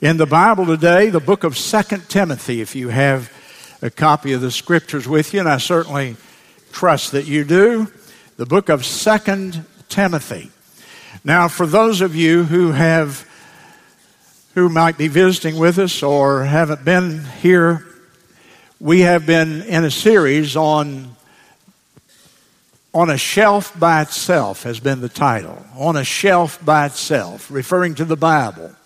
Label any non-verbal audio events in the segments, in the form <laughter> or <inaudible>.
In the Bible today, the book of Second Timothy, if you have a copy of the scriptures with you, and I certainly trust that you do, the book of Second Timothy. Now, for those of you who have who might be visiting with us or haven't been here, we have been in a series on on a shelf by itself has been the title. On a shelf by itself, referring to the Bible.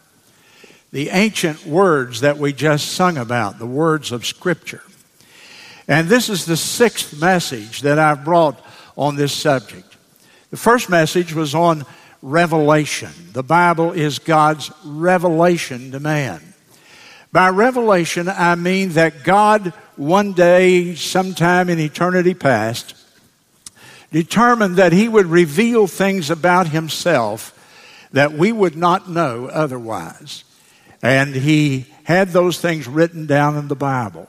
The ancient words that we just sung about, the words of Scripture. And this is the sixth message that I've brought on this subject. The first message was on revelation. The Bible is God's revelation to man. By revelation, I mean that God, one day, sometime in eternity past, determined that He would reveal things about Himself that we would not know otherwise. And He had those things written down in the Bible.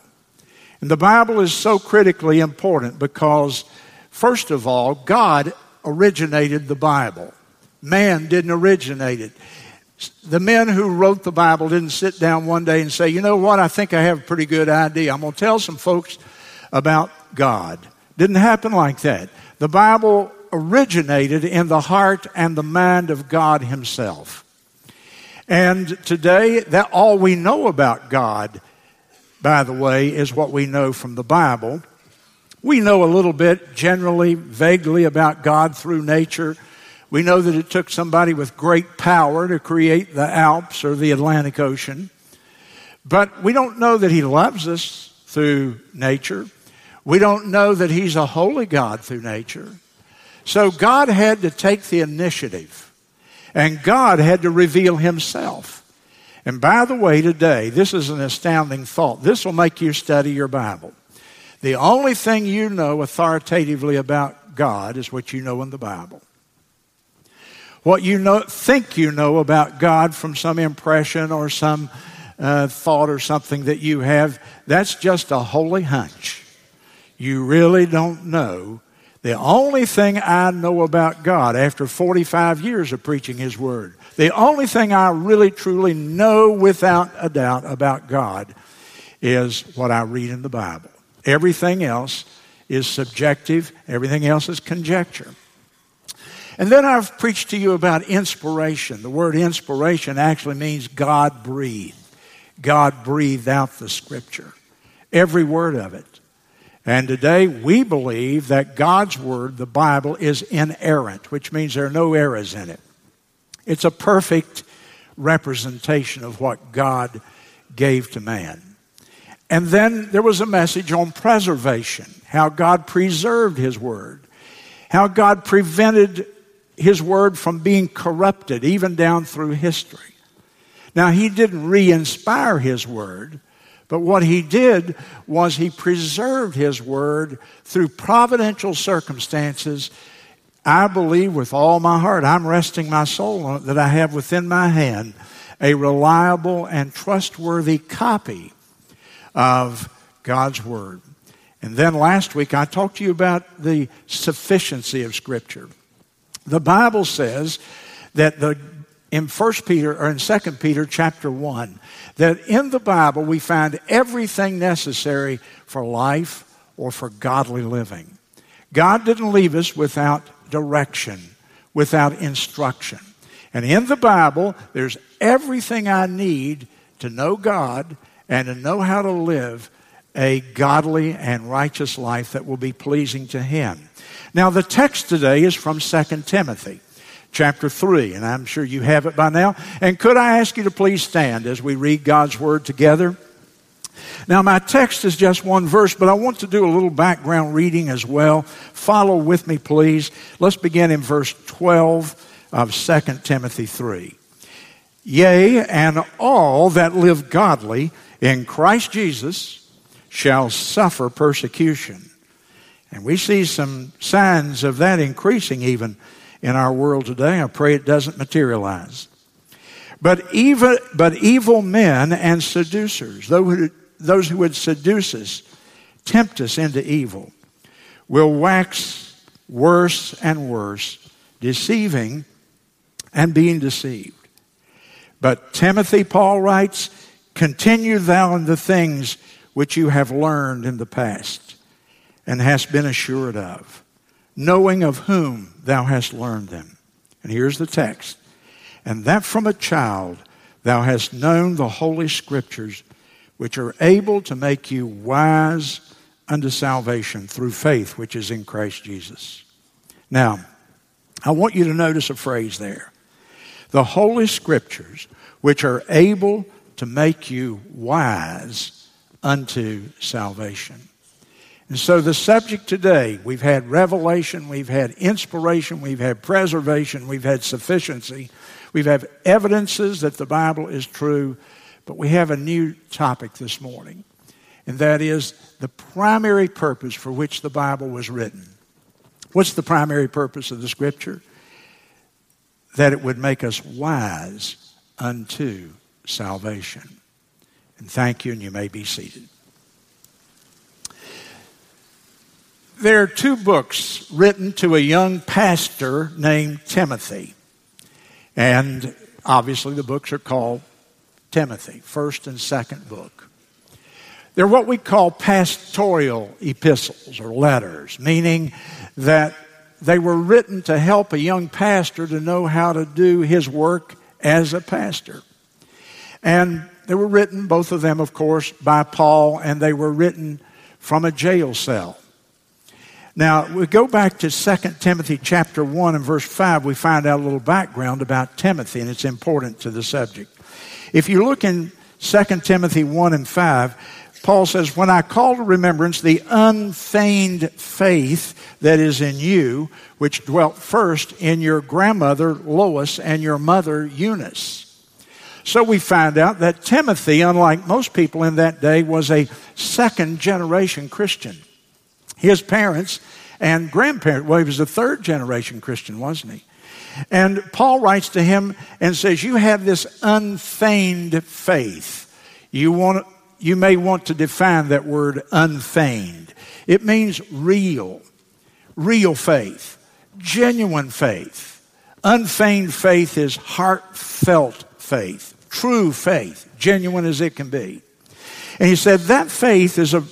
And the Bible is so critically important because, first of all, God originated the Bible. Man didn't originate it. The men who wrote the Bible didn't sit down one day and say, you know what, I think I have a pretty good idea. I'm going to tell some folks about God. Didn't happen like that. The Bible originated in the heart and the mind of God Himself. And today, that all we know about God, by the way, is what we know from the Bible. We know a little bit, generally, vaguely, about God through nature we know that it took somebody with great power to create the Alps or the Atlantic Ocean. But we don't know that He loves us through nature. We don't know that He's a holy God through nature. So God had to take the initiative, and God had to reveal Himself. And by the way, today, this is an astounding thought. This will make you study your Bible. The only thing you know authoritatively about God is what you know in the Bible. What you know, think you know about God from some impression or some uh, thought or something that you have, that's just a holy hunch. You really don't know. The only thing I know about God after 45 years of preaching His Word, the only thing I really truly know without a doubt about God is what I read in the Bible. Everything else is subjective, everything else is conjecture. And then I've preached to you about inspiration. The word inspiration actually means God breathed. God breathed out the scripture, every word of it. And today we believe that God's word, the Bible, is inerrant, which means there are no errors in it. It's a perfect representation of what God gave to man. And then there was a message on preservation, how God preserved his word, how God prevented his word from being corrupted, even down through history. Now, he didn't re inspire his word, but what he did was he preserved his word through providential circumstances. I believe with all my heart, I'm resting my soul on it, that I have within my hand a reliable and trustworthy copy of God's Word. And then last week I talked to you about the sufficiency of Scripture. The Bible says that the in 1 Peter or in 2 Peter chapter 1 that in the Bible we find everything necessary for life or for godly living. God didn't leave us without direction, without instruction. And in the Bible, there's everything I need to know God and to know how to live a godly and righteous life that will be pleasing to Him. Now, the text today is from 2 Timothy chapter 3, and I'm sure you have it by now. And could I ask you to please stand as we read God's Word together? Now, my text is just one verse, but I want to do a little background reading as well. Follow with me, please. Let's begin in verse 12 of 2 Timothy 3. Yea, and all that live godly in Christ Jesus shall suffer persecution. And we see some signs of that increasing even in our world today. I pray it doesn't materialize. But even but evil men and seducers, those who would seduce us, tempt us into evil, will wax worse and worse, deceiving and being deceived. But Timothy, Paul writes, continue thou in the things which you have learned in the past and hast been assured of, knowing of whom thou hast learned them. And here's the text. And that from a child thou hast known the holy scriptures, which are able to make you wise unto salvation through faith which is in Christ Jesus. Now, I want you to notice a phrase there. The holy scriptures, which are able to make you wise unto salvation. And so, the subject today, we've had revelation, we've had inspiration, we've had preservation, we've had sufficiency, we've had evidences that the Bible is true, but we have a new topic this morning, and that is the primary purpose for which the Bible was written. What's the primary purpose of the Scripture? That it would make us wise unto salvation. And thank you, and you may be seated. There are two books written to a young pastor named Timothy. And obviously, the books are called Timothy, first and second book. They're what we call pastoral epistles or letters, meaning that they were written to help a young pastor to know how to do his work as a pastor. And they were written, both of them, of course, by Paul, and they were written from a jail cell. Now, we go back to 2 Timothy chapter 1 and verse 5, we find out a little background about Timothy, and it's important to the subject. If you look in 2 Timothy 1 and 5, Paul says, When I call to remembrance the unfeigned faith that is in you, which dwelt first in your grandmother Lois and your mother Eunice. So we find out that Timothy, unlike most people in that day, was a second generation Christian. His parents and grandparents, well, he was a third generation Christian, wasn't he? And Paul writes to him and says, You have this unfeigned faith. You want you may want to define that word unfeigned. It means real, real faith, genuine faith. Unfeigned faith is heartfelt faith, true faith, genuine as it can be. And he said that faith is a,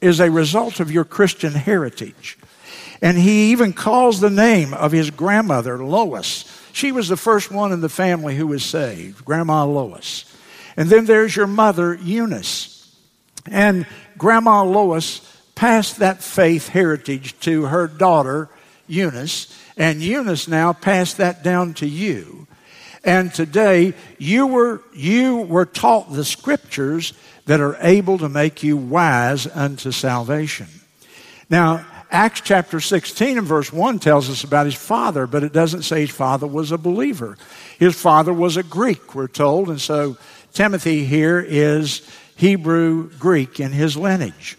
is a result of your Christian heritage. And he even calls the name of his grandmother, Lois. She was the first one in the family who was saved, Grandma Lois. And then there's your mother, Eunice. And Grandma Lois passed that faith heritage to her daughter, Eunice. And Eunice now passed that down to you. And today, you were, you were taught the scriptures that are able to make you wise unto salvation. Now, Acts chapter 16 and verse 1 tells us about his father, but it doesn't say his father was a believer. His father was a Greek, we're told, and so Timothy here is Hebrew Greek in his lineage.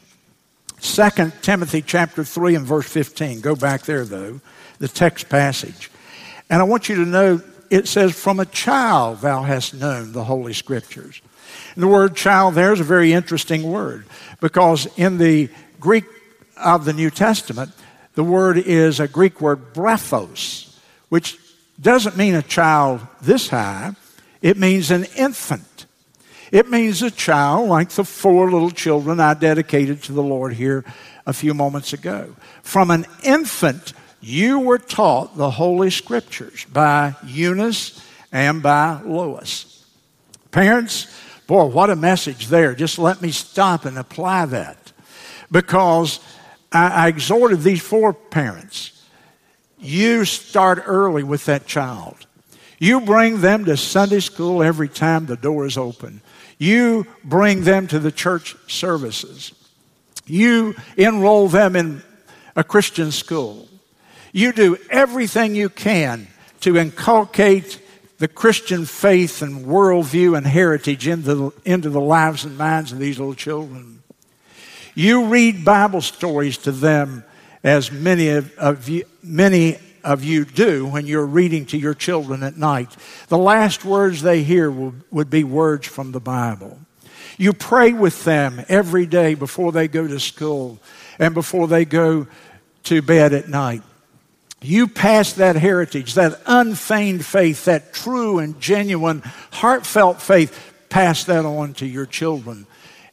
2 Timothy chapter 3 and verse 15. Go back there though, the text passage. And I want you to know it says, From a child thou hast known the Holy Scriptures. And the word child there is a very interesting word because in the Greek of the New Testament, the word is a Greek word brephos, which doesn't mean a child this high, it means an infant. It means a child like the four little children I dedicated to the Lord here a few moments ago. From an infant, you were taught the Holy Scriptures by Eunice and by Lois. Parents, boy, what a message there. Just let me stop and apply that. Because I, I exhorted these four parents you start early with that child. You bring them to Sunday school every time the door is open. You bring them to the church services. You enroll them in a Christian school. You do everything you can to inculcate the Christian faith and worldview and heritage into the, into the lives and minds of these little children. You read Bible stories to them as many of, of you, many of you do when you're reading to your children at night. The last words they hear would, would be words from the Bible. You pray with them every day before they go to school and before they go to bed at night. You pass that heritage, that unfeigned faith, that true and genuine, heartfelt faith, pass that on to your children.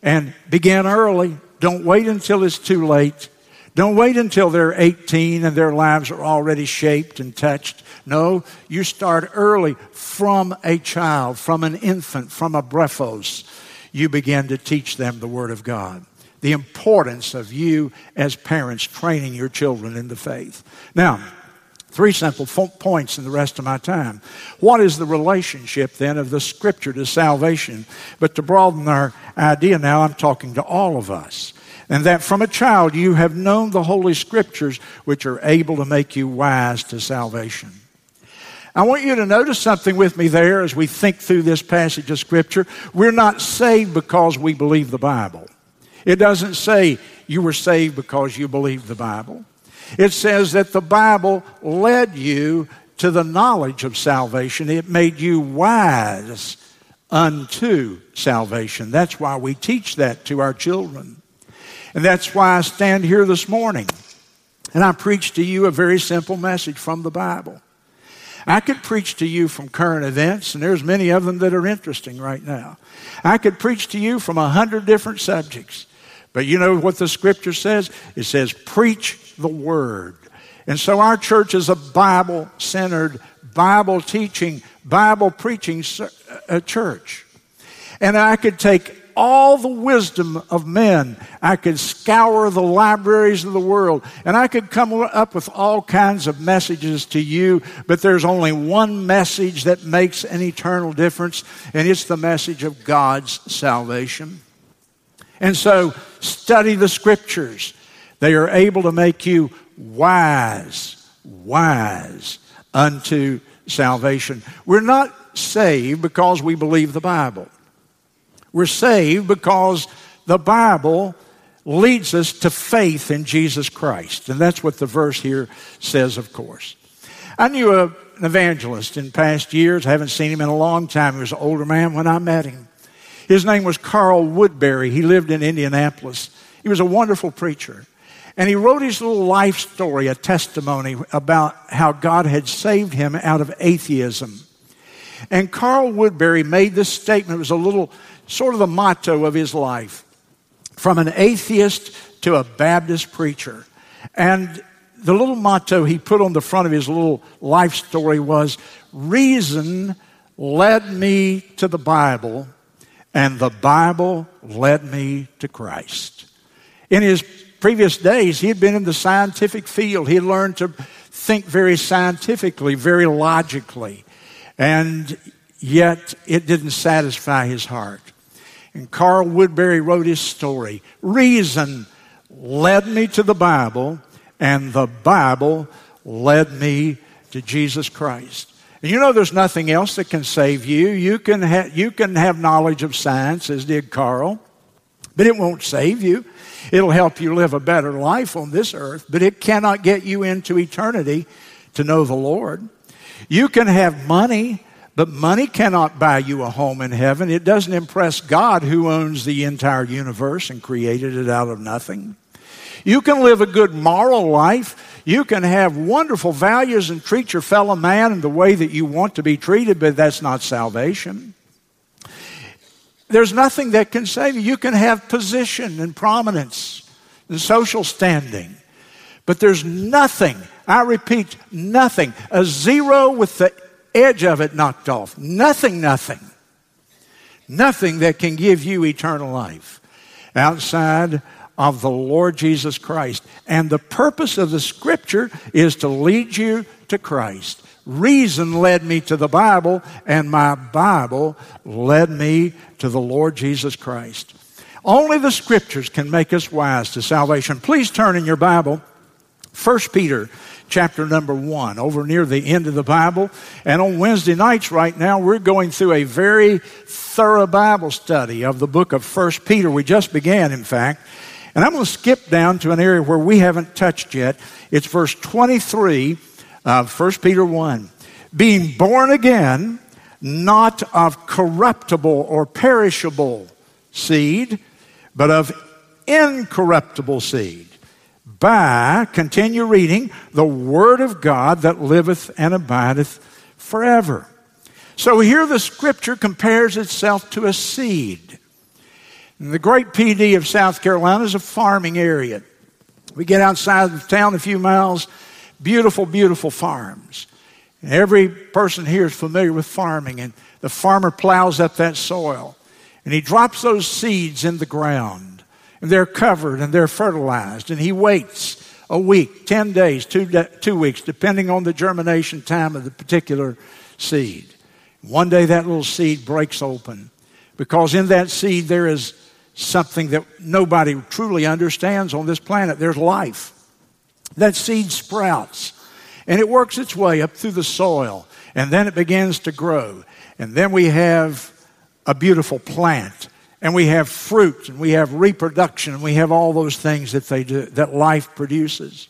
And begin early. Don't wait until it's too late. Don't wait until they're 18 and their lives are already shaped and touched. No, you start early from a child, from an infant, from a brephos. You begin to teach them the Word of God. The importance of you as parents training your children in the faith. Now, Three simple points in the rest of my time. What is the relationship then of the Scripture to salvation? But to broaden our idea now, I'm talking to all of us and that from a child you have known the Holy Scriptures, which are able to make you wise to salvation. I want you to notice something with me there as we think through this passage of Scripture. We're not saved because we believe the Bible. It doesn't say you were saved because you believed the Bible. It says that the Bible led you to the knowledge of salvation, it made you wise unto salvation. That's why we teach that to our children. And that's why I stand here this morning and I preach to you a very simple message from the Bible. I could preach to you from current events, and there's many of them that are interesting right now. I could preach to you from a hundred different subjects. But you know what the scripture says? It says, preach the word. And so our church is a Bible centered, Bible teaching, Bible preaching uh, church. And I could take all the wisdom of men. I could scour the libraries of the world and I could come up with all kinds of messages to you, but there's only one message that makes an eternal difference, and it's the message of God's salvation. And so, study the scriptures. They are able to make you wise, wise unto salvation. We're not saved because we believe the Bible. We're saved because the Bible leads us to faith in Jesus Christ. And that's what the verse here says, of course. I knew a, an evangelist in past years. I haven't seen him in a long time. He was an older man when I met him. His name was Carl Woodbury. He lived in Indianapolis. He was a wonderful preacher. And he wrote his little life story, a testimony about how God had saved him out of atheism. And Carl Woodbury made this statement. It was a little sort of the motto of his life from an atheist to a Baptist preacher. And the little motto he put on the front of his little life story was Reason led me to the Bible, and the Bible led me to Christ. In his previous days, he had been in the scientific field. He learned to think very scientifically, very logically, and yet it didn't satisfy his heart. And Carl Woodbury wrote his story. Reason led me to the Bible, and the Bible led me to Jesus Christ. And you know, there's nothing else that can save you. You can, ha- you can have knowledge of science, as did Carl, but it won't save you. It'll help you live a better life on this earth, but it cannot get you into eternity to know the Lord. You can have money but money cannot buy you a home in heaven. It doesn't impress God who owns the entire universe and created it out of nothing. You can live a good moral life. You can have wonderful values and treat your fellow man in the way that you want to be treated, but that's not salvation. There's nothing that can save you. You can have position and prominence and social standing, but there's nothing, I repeat, nothing, a zero with the edge of it knocked off. Nothing, nothing. Nothing that can give you eternal life outside of the Lord Jesus Christ. And the purpose of the scripture is to lead you to Christ. Reason led me to the Bible, and my Bible led me to the Lord Jesus Christ. Only the scriptures can make us wise to salvation. Please turn in your Bible, 1 Peter chapter number one, over near the end of the Bible. And on Wednesday nights right now, we're going through a very thorough Bible study of the book of First Peter. We just began, in fact. And I'm going to skip down to an area where we haven't touched yet. It's verse 23 Uh, 1 Peter 1. Being born again, not of corruptible or perishable seed, but of incorruptible seed by, continue reading, the Word of God that liveth and abideth forever. So here the scripture compares itself to a seed. And the great Pee Dee of South Carolina is a farming area. We get outside of town a few miles, beautiful, beautiful farms. And every person here is familiar with farming, and the farmer plows up that soil and he drops those seeds in the ground. And they're covered and they're fertilized. And he waits a week, 10 days, two, two weeks, depending on the germination time of the particular seed. One day that little seed breaks open because in that seed there is something that nobody truly understands on this planet. There's life. That seed sprouts and it works its way up through the soil and then it begins to grow. And then we have a beautiful plant and we have fruit and we have reproduction and we have all those things that they do that life produces.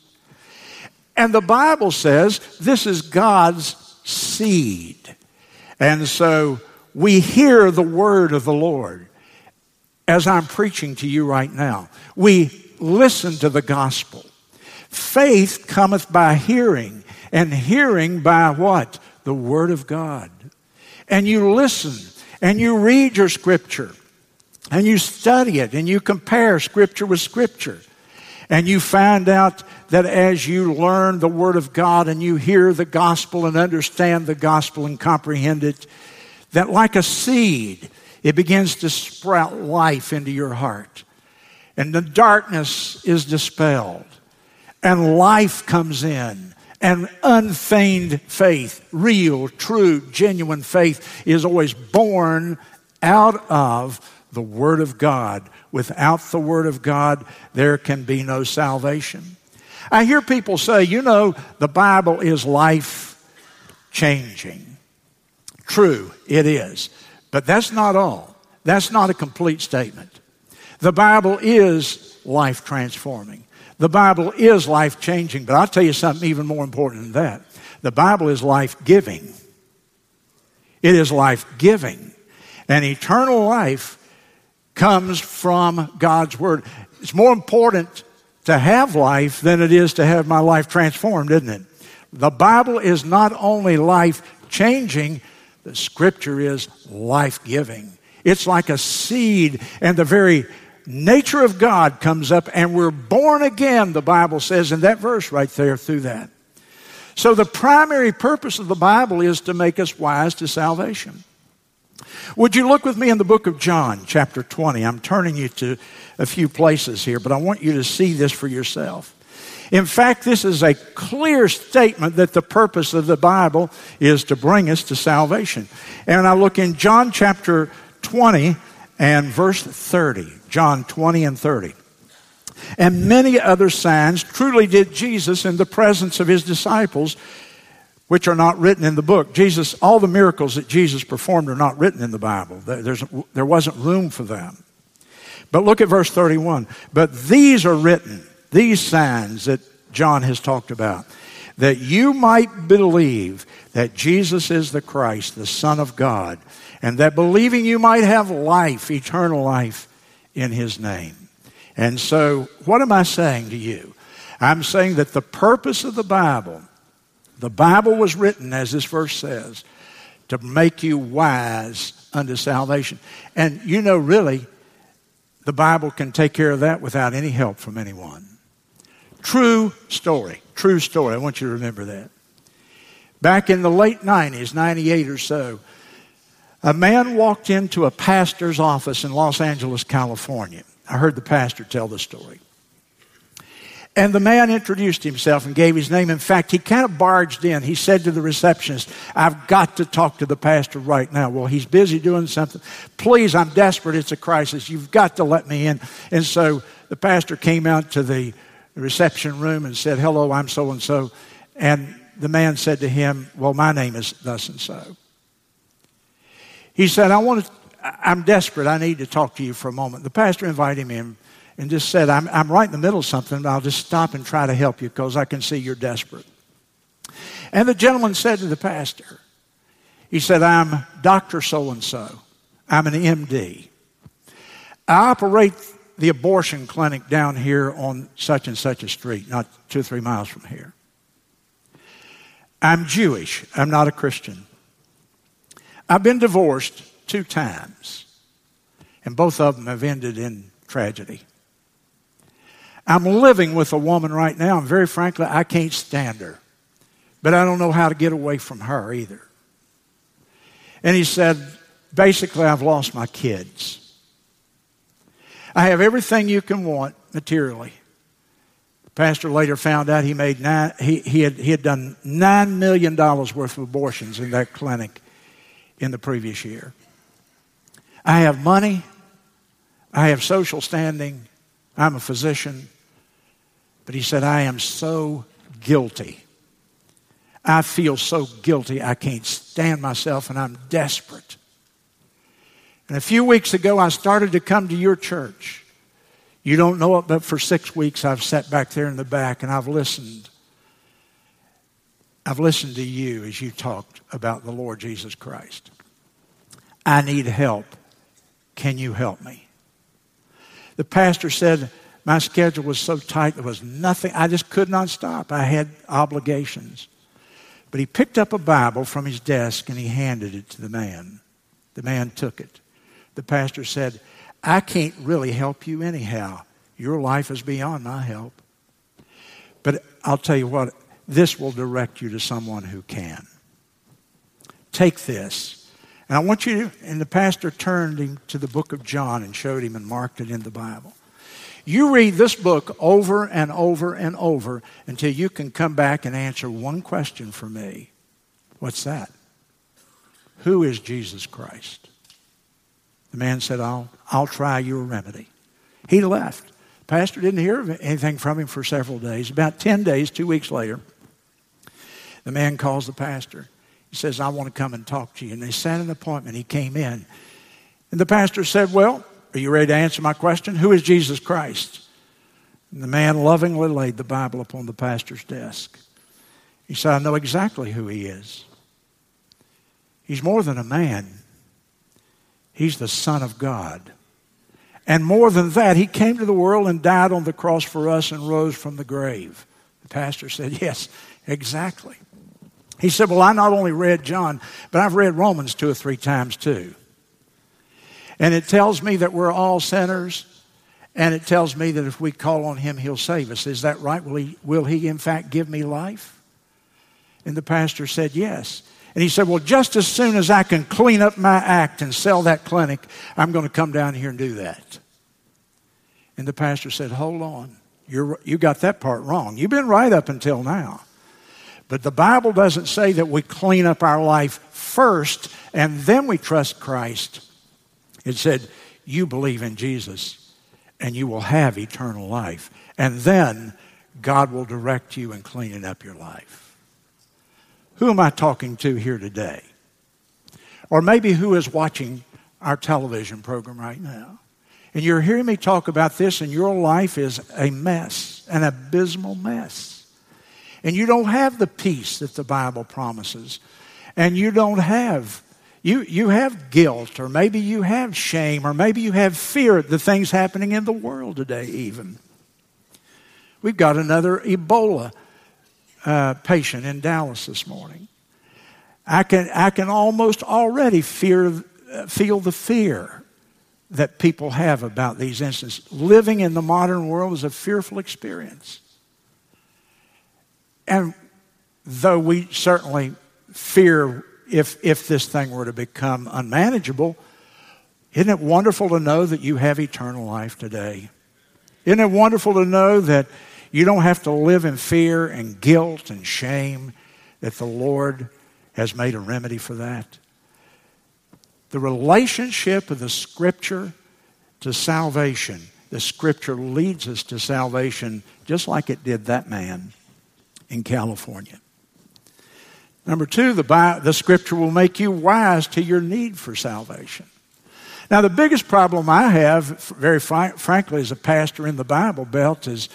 And the bible says this is god's seed. And so we hear the word of the lord as i'm preaching to you right now. We listen to the gospel faith cometh by hearing and hearing by what? The word of god. And you listen and you read your scripture and you study it and you compare scripture with scripture and you find out that as you learn the word of God and you hear the gospel and understand the gospel and comprehend it that like a seed it begins to sprout life into your heart. And the darkness is dispelled and life comes in and unfeigned faith, real, true, genuine faith, is always born out of the Word of God. Without the Word of God, there can be no salvation. I hear people say, you know, the Bible is life changing. True, it is. But that's not all. That's not a complete statement. The Bible is life transforming. The Bible is life changing, but I'll tell you something even more important than that. The Bible is life giving. It is life giving. And eternal life comes from God's Word. It's more important to have life than it is to have my life transformed, isn't it? The Bible is not only life changing, the Scripture is life giving. It's like a seed, and the very nature of God comes up, and we're born again, the Bible says in that verse right there through that. So, the primary purpose of the Bible is to make us wise to salvation. Would you look with me in the book of John, chapter 20? I'm turning you to a few places here, but I want you to see this for yourself. In fact, this is a clear statement that the purpose of the Bible is to bring us to salvation. And I look in John chapter 20 and verse 30. John 20 and 30. And many other signs truly did Jesus in the presence of his disciples, which are not written in the book. Jesus, all the miracles that Jesus performed are not written in the Bible. There's, there wasn't room for them. But look at verse 31. But these are written, these signs that John has talked about, that you might believe that Jesus is the Christ, the Son of God, and that believing you might have life, eternal life in his name. And so, what am I saying to you? I'm saying that the purpose of the Bible, the Bible was written, as this verse says, to make you wise unto salvation. And you know, really, the Bible can take care of that without any help from anyone. True story. True story. I want you to remember that. Back in the late 90s, 98 or so, a man walked into a pastor's office in Los Angeles, California. I heard the pastor tell the story. And the man introduced himself and gave his name. In fact, he kind of barged in. He said to the receptionist, I've got to talk to the pastor right now. Well, he's busy doing something. Please, I'm desperate. It's a crisis. You've got to let me in. And so the pastor came out to the reception room and said, Hello, I'm so and so. And the man said to him, Well, my name is thus and so. He said, I want to, I'm desperate. I need to talk to you for a moment. The pastor invited him in and just said, I'm, I'm right in the middle of something, but I'll just stop and try to help you because I can see you're desperate. And the gentleman said to the pastor, he said, I'm Dr. So and so. I'm an MD. I operate the abortion clinic down here on such and such a street, not two or three miles from here. I'm Jewish. I'm not a Christian. I've been divorced two times, and both of them have ended in tragedy. I'm living with a woman right now, and very frankly, I can't stand her. But I don't know how to get away from her either. And he said, basically, I've lost my kids. I have everything you can want materially. The pastor later found out he made nine, he, he, had, he had done $9 million worth of abortions in that clinic in the previous year. I have money. I have social standing. I'm a physician. But he said, I am so guilty. I feel so guilty I can't stand myself and I'm desperate. And a few weeks ago, I started to come to your church. You don't know it, but for six weeks I've sat back there in the back and I've listened. I've listened to you as you talked about the Lord Jesus Christ. I need help. Can you help me? The pastor said, My schedule was so tight, there was nothing, I just could not stop. I had obligations. But he picked up a Bible from his desk and he handed it to the man. The man took it. The pastor said, I can't really help you anyhow. Your life is beyond my help. But I'll tell you what, this will direct you to someone who can. Take this. And I want you to, and the pastor turned him to the book of John and showed him and marked it in the Bible. You read this book over and over and over until you can come back and answer one question for me. What's that? Who is Jesus Christ? The man said, I'll, I'll try your remedy. He left. Pastor didn't hear anything from him for several days. About 10 days, two weeks later, the man calls the pastor. He says, I want to come and talk to you. And they set an appointment. He came in. And the pastor said, Well, are you ready to answer my question? Who is Jesus Christ? And the man lovingly laid the Bible upon the pastor's desk. He said, I know exactly who he is. He's more than a man, he's the Son of God. And more than that, he came to the world and died on the cross for us and rose from the grave. The pastor said, Yes, exactly. He said, Well, I not only read John, but I've read Romans two or three times too. And it tells me that we're all sinners. And it tells me that if we call on him, he'll save us. Is that right? Will he, will he in fact give me life? And the pastor said, Yes. And he said, Well, just as soon as I can clean up my act and sell that clinic, I'm going to come down here and do that. And the pastor said, Hold on. You're, you got that part wrong. You've been right up until now. But the Bible doesn't say that we clean up our life first and then we trust Christ. It said, You believe in Jesus and you will have eternal life. And then God will direct you in cleaning up your life. Who am I talking to here today? Or maybe who is watching our television program right now? And you're hearing me talk about this, and your life is a mess, an abysmal mess. And you don't have the peace that the Bible promises. And you don't have you, you have guilt, or maybe you have shame, or maybe you have fear at the things happening in the world today, even. We've got another Ebola uh, patient in Dallas this morning. I can, I can almost already fear, uh, feel the fear that people have about these incidents. Living in the modern world is a fearful experience. And though we certainly fear if, if this thing were to become unmanageable, isn't it wonderful to know that you have eternal life today? Isn't it wonderful to know that you don't have to live in fear and guilt and shame, that the Lord has made a remedy for that? The relationship of the Scripture to salvation, the Scripture leads us to salvation just like it did that man in California. Number two, the, Bible, the scripture will make you wise to your need for salvation. Now, the biggest problem I have, very fr- frankly, as a pastor in the Bible Belt, is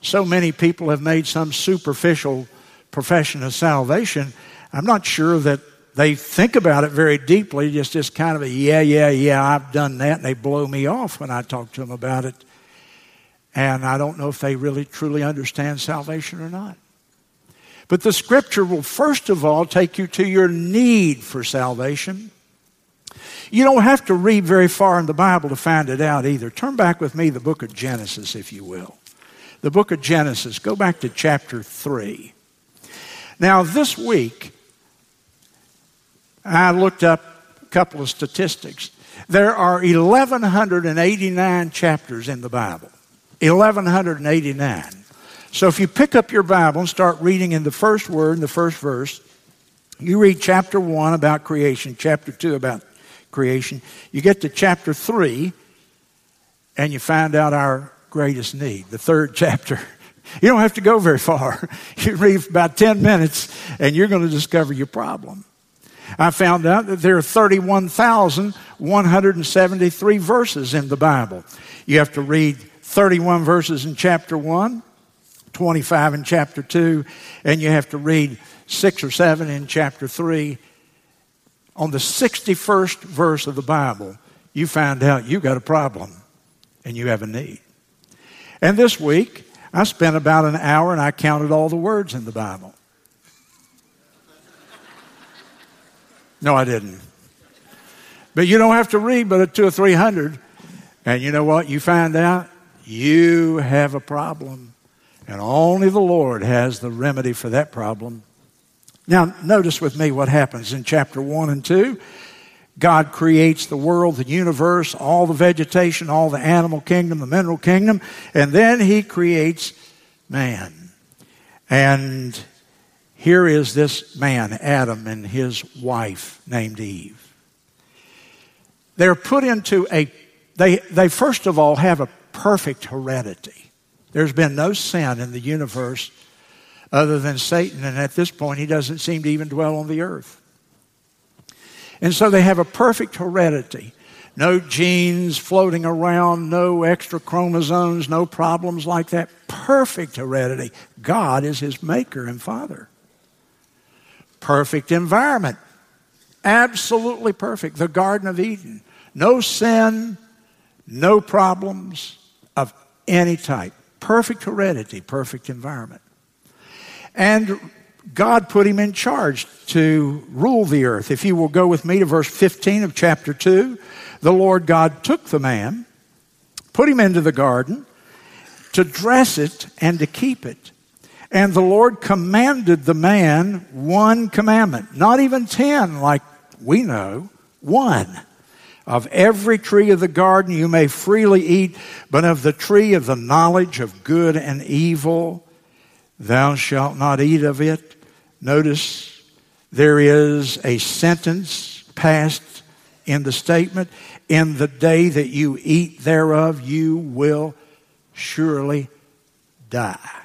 so many people have made some superficial profession of salvation. I'm not sure that they think about it very deeply, just, just kind of a, yeah, yeah, yeah, I've done that, and they blow me off when I talk to them about it And I don't know if they really truly understand salvation or not. But the scripture will first of all take you to your need for salvation. You don't have to read very far in the Bible to find it out either. Turn back with me the book of Genesis, if you will. The book of Genesis. Go back to chapter 3. Now, this week, I looked up a couple of statistics. There are 1,189 chapters in the Bible. 1,189. So if you pick up your Bible and start reading in the first word, in the first verse, you read chapter 1 about creation, chapter 2 about creation. You get to chapter 3, and you find out our greatest need, the third <laughs> chapter. You don't have to go very far. <laughs> You read about 10 minutes, and you're going to discover your problem. I found out that there are 31,173 verses in the Bible. You have to read 31 verses in chapter 1, 25 in chapter 2, and you have to read 6 or 7 in chapter 3. On the 61st verse of the Bible, you find out you got a problem and you have a need. And this week, I spent about an hour and I counted all the words in the Bible. No, I didn't. But you don't have to read but a two or three hundred. And you know what? You find out you have a problem. And only the Lord has the remedy for that problem. Now, notice with me what happens in chapter 1 and 2. God creates the world, the universe, all the vegetation, all the animal kingdom, the mineral kingdom, and then He creates man. And here is this man, Adam, and his wife named Eve. They're put into a, they, they first of all have a perfect heredity. There's been no sin in the universe other than Satan, and at this point, he doesn't seem to even dwell on the earth. And so they have a perfect heredity. No genes floating around, no extra chromosomes, no problems like that. Perfect heredity. God is his maker and father perfect environment. Absolutely perfect. The Garden of Eden. No sin, no problems of any type. Perfect heredity, perfect environment. And God put him in charge to rule the earth. If you will go with me to verse 15 of chapter 2, the Lord God took the man, put him into the garden to dress it and to keep it. And the Lord commanded the man one commandment, not even ten like we know, one. Of every tree of the garden you may freely eat, but of the tree of the knowledge of good and evil, thou shalt not eat of it. Notice there is a sentence passed in the statement In the day that you eat thereof, you will surely die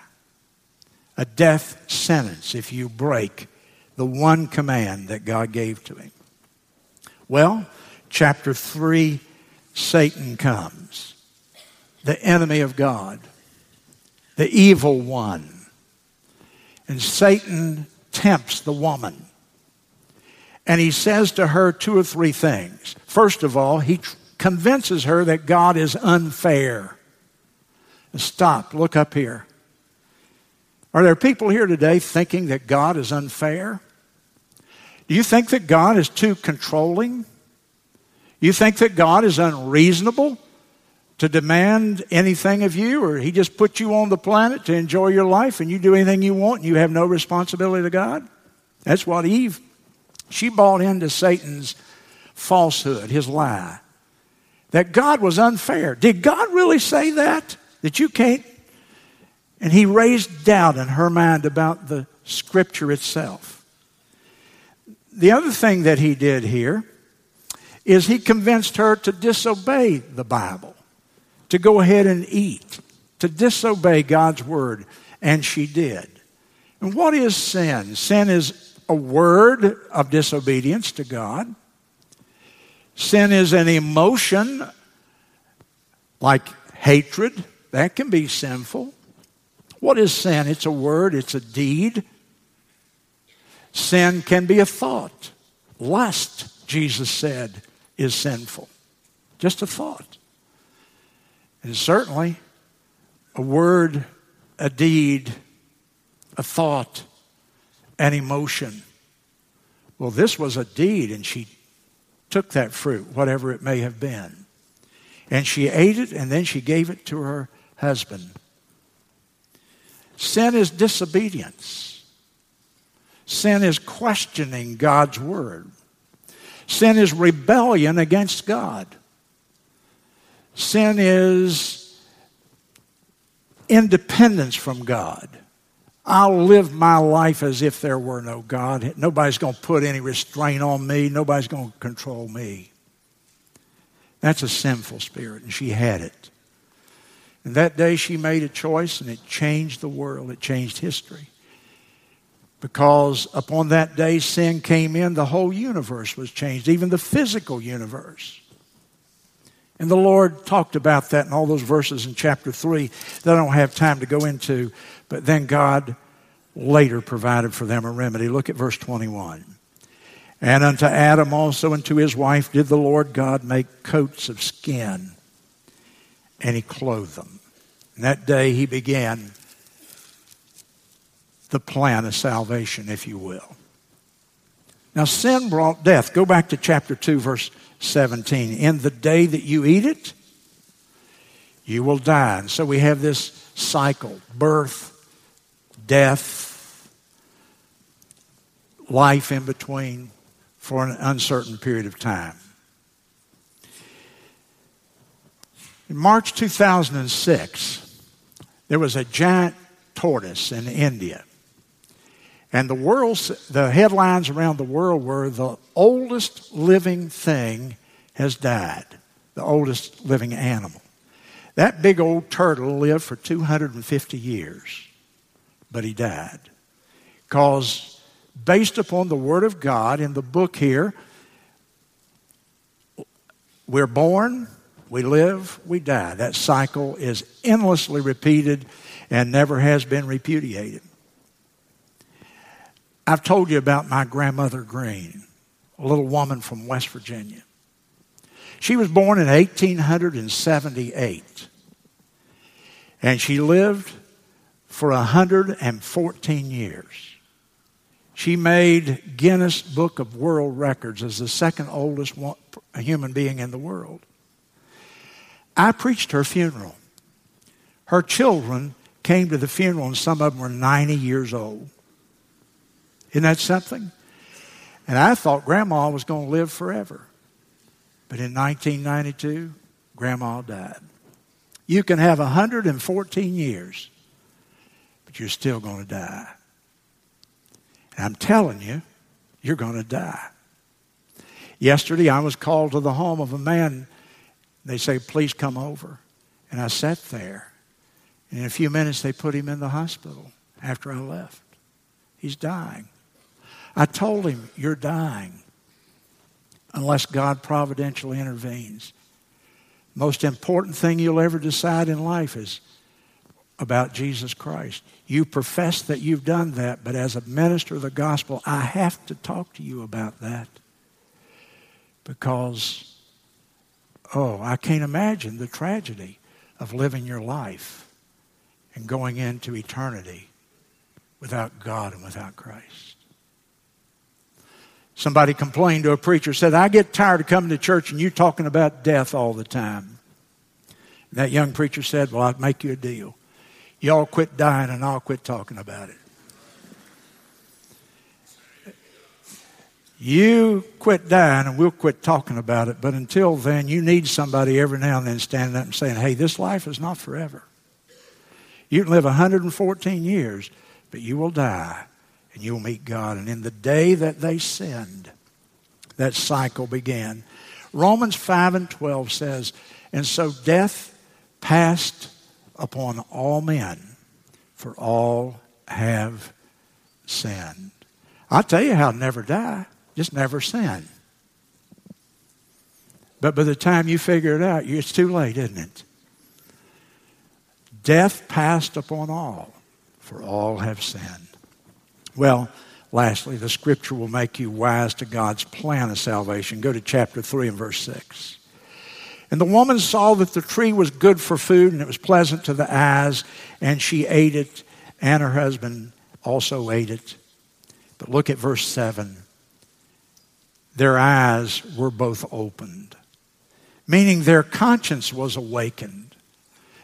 a death sentence if you break the one command that God gave to him. Well, chapter 3 Satan comes, the enemy of God, the evil one. And Satan tempts the woman. And he says to her two or three things. First of all, he convinces her that God is unfair. Stop, look up here. Are there people here today thinking that God is unfair? Do you think that God is too controlling? You think that God is unreasonable to demand anything of you, or He just put you on the planet to enjoy your life and you do anything you want and you have no responsibility to God? That's what Eve, she bought into Satan's falsehood, his lie, that God was unfair. Did God really say that? That you can't and he raised doubt in her mind about the scripture itself. The other thing that he did here is he convinced her to disobey the Bible, to go ahead and eat, to disobey God's word, and she did. And what is sin? Sin is a word of disobedience to God. Sin is an emotion like hatred, that can be sinful. What is sin? It's a word, it's a deed. Sin can be a thought. Lust, Jesus said, is sinful. Just a thought. And certainly, a word, a deed, a thought, an emotion. Well, this was a deed, and she took that fruit, whatever it may have been. And she ate it, and then she gave it to her husband. Sin is disobedience. Sin is questioning God's word. Sin is rebellion against God. Sin is independence from God. I'll live my life as if there were no God. Nobody's going to put any restraint on me. Nobody's going to control me. That's a sinful spirit, and she had it. And that day she made a choice, and it changed the world, it changed history. Because upon that day sin came in, the whole universe was changed, even the physical universe. And the Lord talked about that in all those verses in chapter 3 that I don't have time to go into. But then God later provided for them a remedy. Look at verse 21. And unto Adam also and to his wife did the Lord God make coats of skin, and he clothed them. And that day he began the plan of salvation, if you will. Now, sin brought death. Go back to chapter 2, verse 17. In the day that you eat it, you will die. And so we have this cycle birth, death, life in between for an uncertain period of time. In March 2006, there was a giant tortoise in India. And the world's, the headlines around the world were the oldest living thing has died, the oldest living animal. That big old turtle lived for 250 years, but he died. Because, based upon the Word of God in the book here, we're born, we live, we die. That cycle is endlessly repeated and never has been repudiated. I've told you about my grandmother Green, a little woman from West Virginia. She was born in 1878, and she lived for 114 years. She made Guinness Book of World Records as the second oldest human being in the world. I preached her funeral. Her children came to the funeral, and some of them were 90 years old. Isn't that something? And I thought Grandma was going to live forever. But in 1992, Grandma died. You can have 114 years, but you're still going to die. And I'm telling you, you're going to die. Yesterday, I was called to the home of a man. They say, please come over. And I sat there. And in a few minutes, they put him in the hospital after I left. He's dying. I told him, You're dying unless God providentially intervenes. Most important thing you'll ever decide in life is about Jesus Christ. You profess that you've done that, but as a minister of the gospel, I have to talk to you about that. Because, oh, I can't imagine the tragedy of living your life and going into eternity without God and without Christ. Somebody complained to a preacher, said, I get tired of coming to church and you talking about death all the time. And that young preacher said, Well, I'll make you a deal. Y'all quit dying and I'll quit talking about it. You quit dying and we'll quit talking about it. But until then, you need somebody every now and then standing up and saying, Hey, this life is not forever. You can live 114 years, but you will die and you will meet God. And in the day that they sinned, that cycle began. Romans 5 and 12 says, And so death passed upon all men, for all have sinned. I'll tell you how to never die. Just never sin. But by the time you figure it out, it's too late, isn't it? Death passed upon all, for all have sinned. Well, lastly, the scripture will make you wise to God's plan of salvation. Go to chapter 3 and verse 6. And the woman saw that the tree was good for food and it was pleasant to the eyes, and she ate it, and her husband also ate it. But look at verse 7. Their eyes were both opened, meaning their conscience was awakened,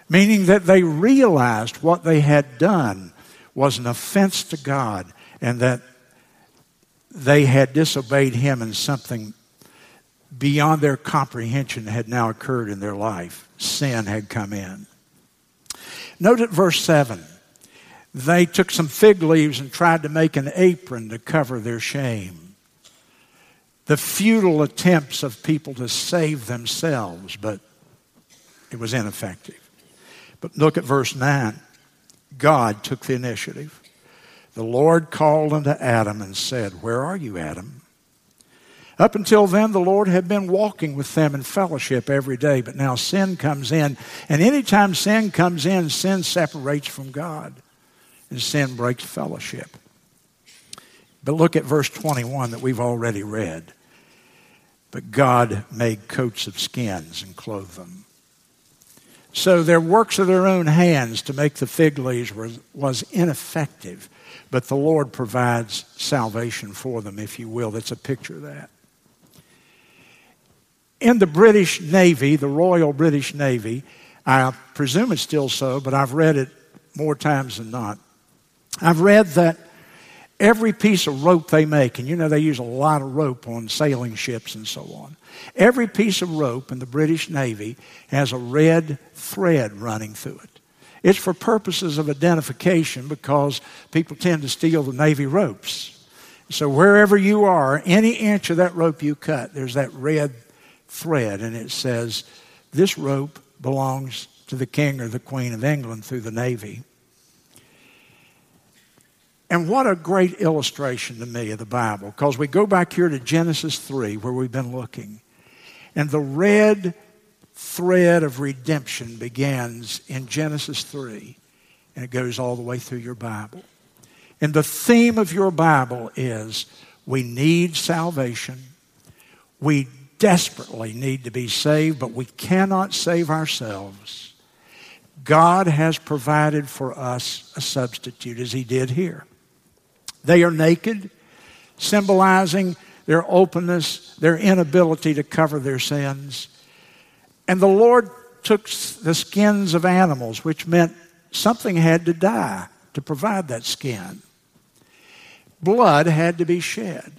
meaning that they realized what they had done was an offense to God and that they had disobeyed Him and something beyond their comprehension had now occurred in their life. Sin had come in. Note at verse 7 they took some fig leaves and tried to make an apron to cover their shame. The futile attempts of people to save themselves, but it was ineffective. But look at verse 9. God took the initiative. The Lord called unto Adam and said, Where are you, Adam? Up until then, the Lord had been walking with them in fellowship every day, but now sin comes in. And anytime sin comes in, sin separates from God, and sin breaks fellowship. But look at verse 21 that we've already read. But God made coats of skins and clothed them. So their works of their own hands to make the fig leaves was, was ineffective, but the Lord provides salvation for them, if you will. That's a picture of that in the British Navy, the Royal British Navy, I presume it's still so, but I've read it more times than not. I've read that every piece of rope they make, and you know they use a lot of rope on sailing ships and so on, every piece of rope in the British Navy has a red thread running through it. It's for purposes of identification because people tend to steal the Navy ropes. So wherever you are, any inch of that rope you cut, there's that red thread, and it says, This rope belongs to the King or the Queen of England through the Navy. And what a great illustration to me of the Bible, because we go back here to Genesis 3, where we've been looking. And the red thread of redemption begins in Genesis 3, and it goes all the way through your Bible. And the theme of your Bible is we need salvation. We desperately need to be saved, but we cannot save ourselves. God has provided for us a substitute, as He did here. They are naked, symbolizing their openness, their inability to cover their sins. And the Lord took the skins of animals, which meant something had to die to provide that skin. Blood had to be shed.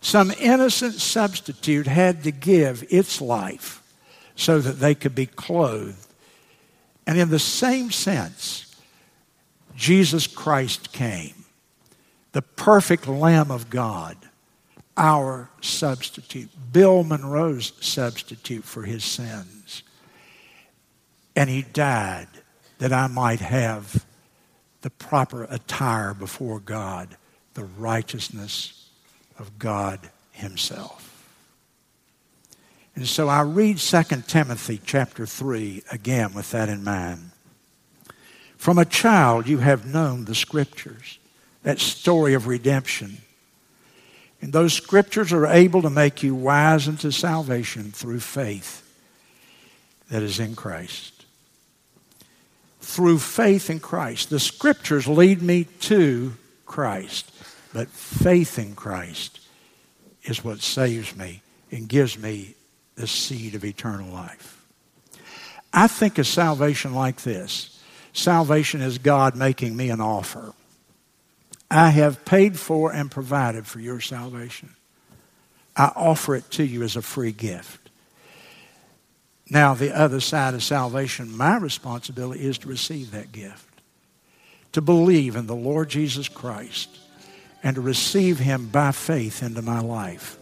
Some innocent substitute had to give its life so that they could be clothed. And in the same sense, Jesus Christ came, the perfect Lamb of God, our substitute, Bill Monroe's substitute for his sins. And he died that I might have the proper attire before God, the righteousness of God himself. And so I read 2 Timothy chapter 3 again with that in mind. From a child you have known the scriptures, that story of redemption. And those scriptures are able to make you wise unto salvation through faith that is in Christ. Through faith in Christ. The scriptures lead me to Christ. But faith in Christ is what saves me and gives me the seed of eternal life. I think of salvation like this salvation is God making me an offer. I have paid for and provided for your salvation. I offer it to you as a free gift. Now, the other side of salvation, my responsibility is to receive that gift, to believe in the Lord Jesus Christ and to receive Him by faith into my life,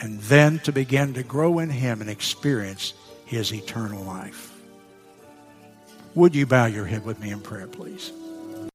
and then to begin to grow in Him and experience His eternal life. Would you bow your head with me in prayer, please?